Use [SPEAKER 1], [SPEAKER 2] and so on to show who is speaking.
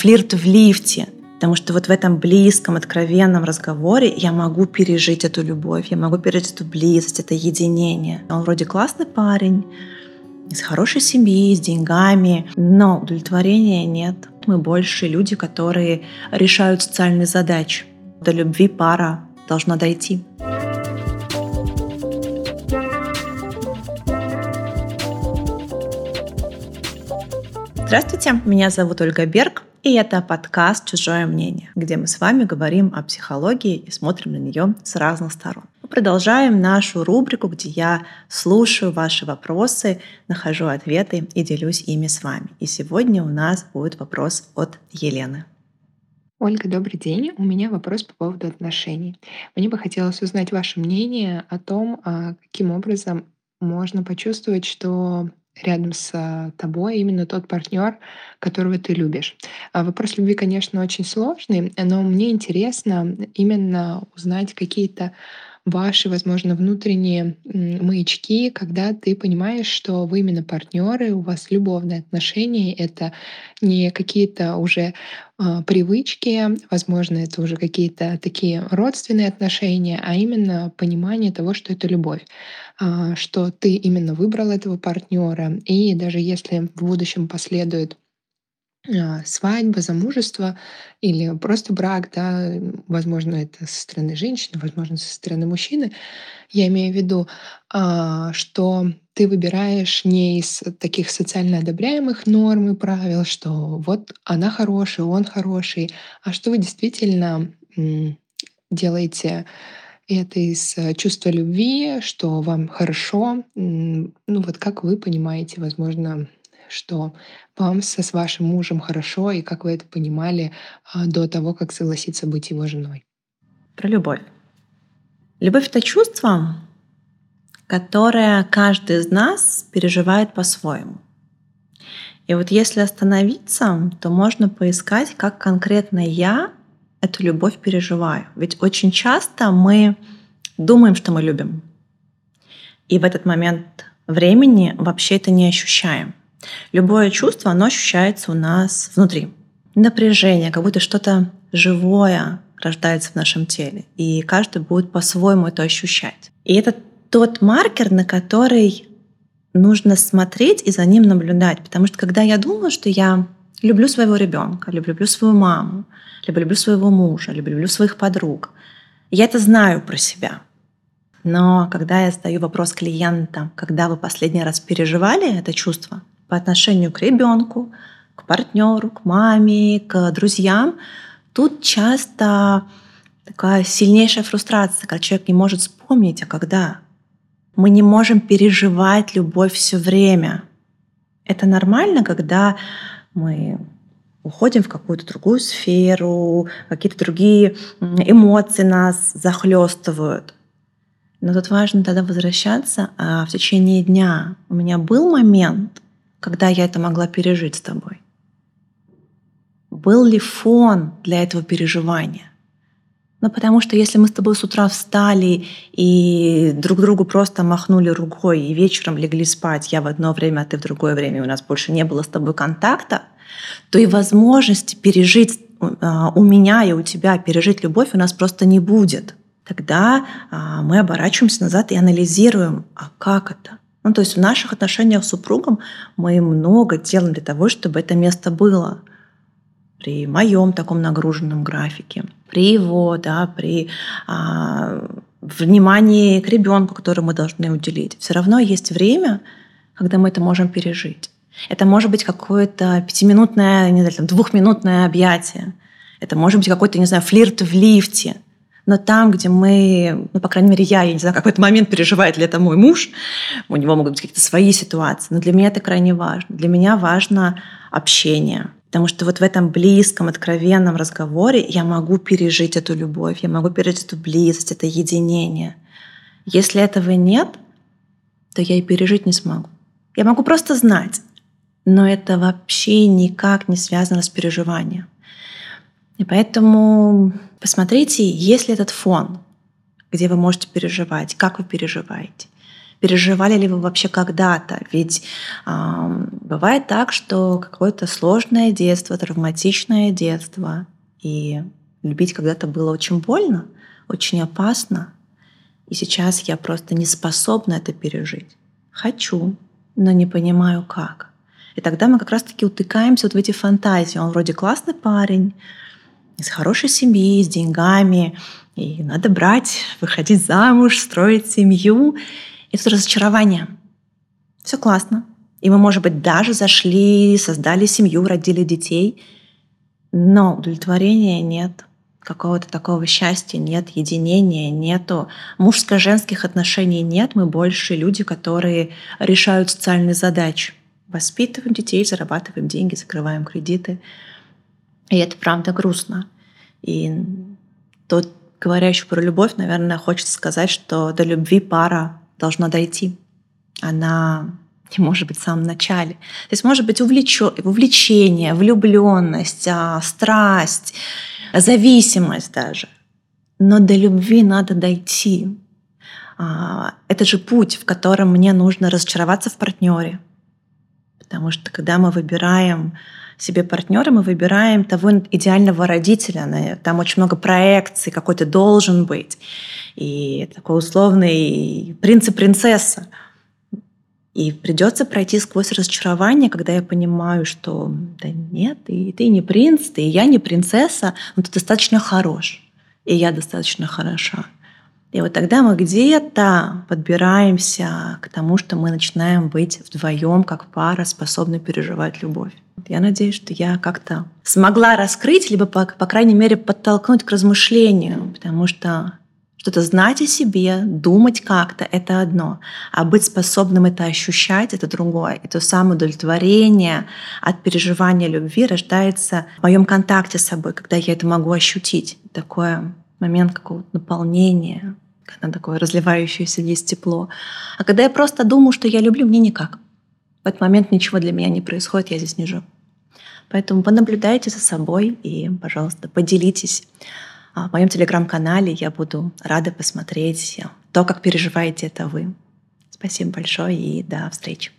[SPEAKER 1] флирт в лифте. Потому что вот в этом близком, откровенном разговоре я могу пережить эту любовь, я могу пережить эту близость, это единение. Он вроде классный парень, из хорошей семьи, с деньгами, но удовлетворения нет. Мы больше люди, которые решают социальные задачи. До любви пара должна дойти. Здравствуйте, меня зовут Ольга Берг, и это подкаст «Чужое мнение», где мы с вами говорим о психологии и смотрим на нее с разных сторон. Мы продолжаем нашу рубрику, где я слушаю ваши вопросы, нахожу ответы и делюсь ими с вами. И сегодня у нас будет вопрос от Елены.
[SPEAKER 2] Ольга, добрый день. У меня вопрос по поводу отношений. Мне бы хотелось узнать ваше мнение о том, а, каким образом можно почувствовать, что рядом с тобой именно тот партнер, которого ты любишь. А вопрос любви, конечно, очень сложный, но мне интересно именно узнать какие-то ваши, возможно, внутренние маячки, когда ты понимаешь, что вы именно партнеры, у вас любовные отношения, это не какие-то уже э, привычки, возможно, это уже какие-то такие родственные отношения, а именно понимание того, что это любовь, э, что ты именно выбрал этого партнера, и даже если в будущем последует а, свадьба, замужество или просто брак, да, возможно, это со стороны женщины, возможно, со стороны мужчины. Я имею в виду, а, что ты выбираешь не из таких социально одобряемых норм и правил, что вот она хорошая, он хороший, а что вы действительно делаете это из э, чувства любви, что вам хорошо. Ну вот как вы понимаете, возможно, что вам со с вашим мужем хорошо и как вы это понимали а, до того, как согласиться быть его женой?
[SPEAKER 1] Про любовь. Любовь — это чувство, которое каждый из нас переживает по-своему. И вот если остановиться, то можно поискать, как конкретно я эту любовь переживаю. Ведь очень часто мы думаем, что мы любим. И в этот момент времени вообще это не ощущаем. Любое чувство, оно ощущается у нас внутри. Напряжение, как будто что-то живое рождается в нашем теле. И каждый будет по-своему это ощущать. И это тот маркер, на который нужно смотреть и за ним наблюдать. Потому что когда я думаю, что я люблю своего ребенка, люблю свою маму, либо люблю своего мужа, либо люблю своих подруг, я это знаю про себя. Но когда я задаю вопрос клиентам, когда вы последний раз переживали это чувство, по отношению к ребенку, к партнеру, к маме, к друзьям, тут часто такая сильнейшая фрустрация, когда человек не может вспомнить, а когда. Мы не можем переживать любовь все время. Это нормально, когда мы уходим в какую-то другую сферу, какие-то другие эмоции нас захлестывают. Но тут важно тогда возвращаться а в течение дня. У меня был момент, когда я это могла пережить с тобой? Был ли фон для этого переживания? Ну, потому что если мы с тобой с утра встали и друг другу просто махнули рукой и вечером легли спать, я в одно время, а ты в другое время, у нас больше не было с тобой контакта, то и возможности пережить а, у меня и у тебя пережить любовь у нас просто не будет. Тогда а, мы оборачиваемся назад и анализируем, а как это? Ну, то есть в наших отношениях с супругом мы много делаем для того, чтобы это место было при моем таком нагруженном графике, при его, да, при а, внимании к ребенку, который мы должны уделить. Все равно есть время, когда мы это можем пережить. Это может быть какое-то пятиминутное, не знаю, там, двухминутное объятие. Это может быть какой-то, не знаю, флирт в лифте – но там, где мы, ну, по крайней мере, я, я не знаю, как в этот момент переживает ли это мой муж, у него могут быть какие-то свои ситуации, но для меня это крайне важно. Для меня важно общение, Потому что вот в этом близком, откровенном разговоре я могу пережить эту любовь, я могу пережить эту близость, это единение. Если этого нет, то я и пережить не смогу. Я могу просто знать, но это вообще никак не связано с переживанием. И поэтому посмотрите, есть ли этот фон, где вы можете переживать, как вы переживаете. переживали ли вы вообще когда-то. Ведь э, бывает так, что какое-то сложное детство, травматичное детство, и любить когда-то было очень больно, очень опасно. И сейчас я просто не способна это пережить. Хочу, но не понимаю как. И тогда мы как раз-таки утыкаемся вот в эти фантазии. Он вроде классный парень, из хорошей семьи, с деньгами, и надо брать, выходить замуж, строить семью. И тут разочарование. Все классно. И мы, может быть, даже зашли, создали семью, родили детей, но удовлетворения нет, какого-то такого счастья нет, единения нету, мужско-женских отношений нет, мы больше люди, которые решают социальные задачи. Воспитываем детей, зарабатываем деньги, закрываем кредиты. И это правда грустно. И тот, говоря еще про любовь, наверное, хочется сказать, что до любви пара должна дойти. Она не может быть в самом начале. То есть может быть увлечё... увлечение, влюбленность, а, страсть, зависимость даже. Но до любви надо дойти. А, это же путь, в котором мне нужно разочароваться в партнере. Потому что когда мы выбираем себе партнера, мы выбираем того идеального родителя. Там очень много проекций, какой то должен быть. И такой условный принц и принцесса. И придется пройти сквозь разочарование, когда я понимаю, что да нет, и ты не принц, ты и я не принцесса, но ты достаточно хорош, и я достаточно хороша. И вот тогда мы где-то подбираемся к тому, что мы начинаем быть вдвоем, как пара, способны переживать любовь. Я надеюсь, что я как-то смогла раскрыть, либо, по, по крайней мере, подтолкнуть к размышлению, потому что что-то знать о себе, думать как-то — это одно, а быть способным это ощущать — это другое. И то самое удовлетворение от переживания любви рождается в моем контакте с собой, когда я это могу ощутить. Такое момент какого-то наполнения, когда такое разливающееся есть тепло. А когда я просто думаю, что я люблю, мне никак. В этот момент ничего для меня не происходит, я здесь не живу. Поэтому понаблюдайте за собой и, пожалуйста, поделитесь а, в моем телеграм-канале. Я буду рада посмотреть то, как переживаете это вы. Спасибо большое и до встречи.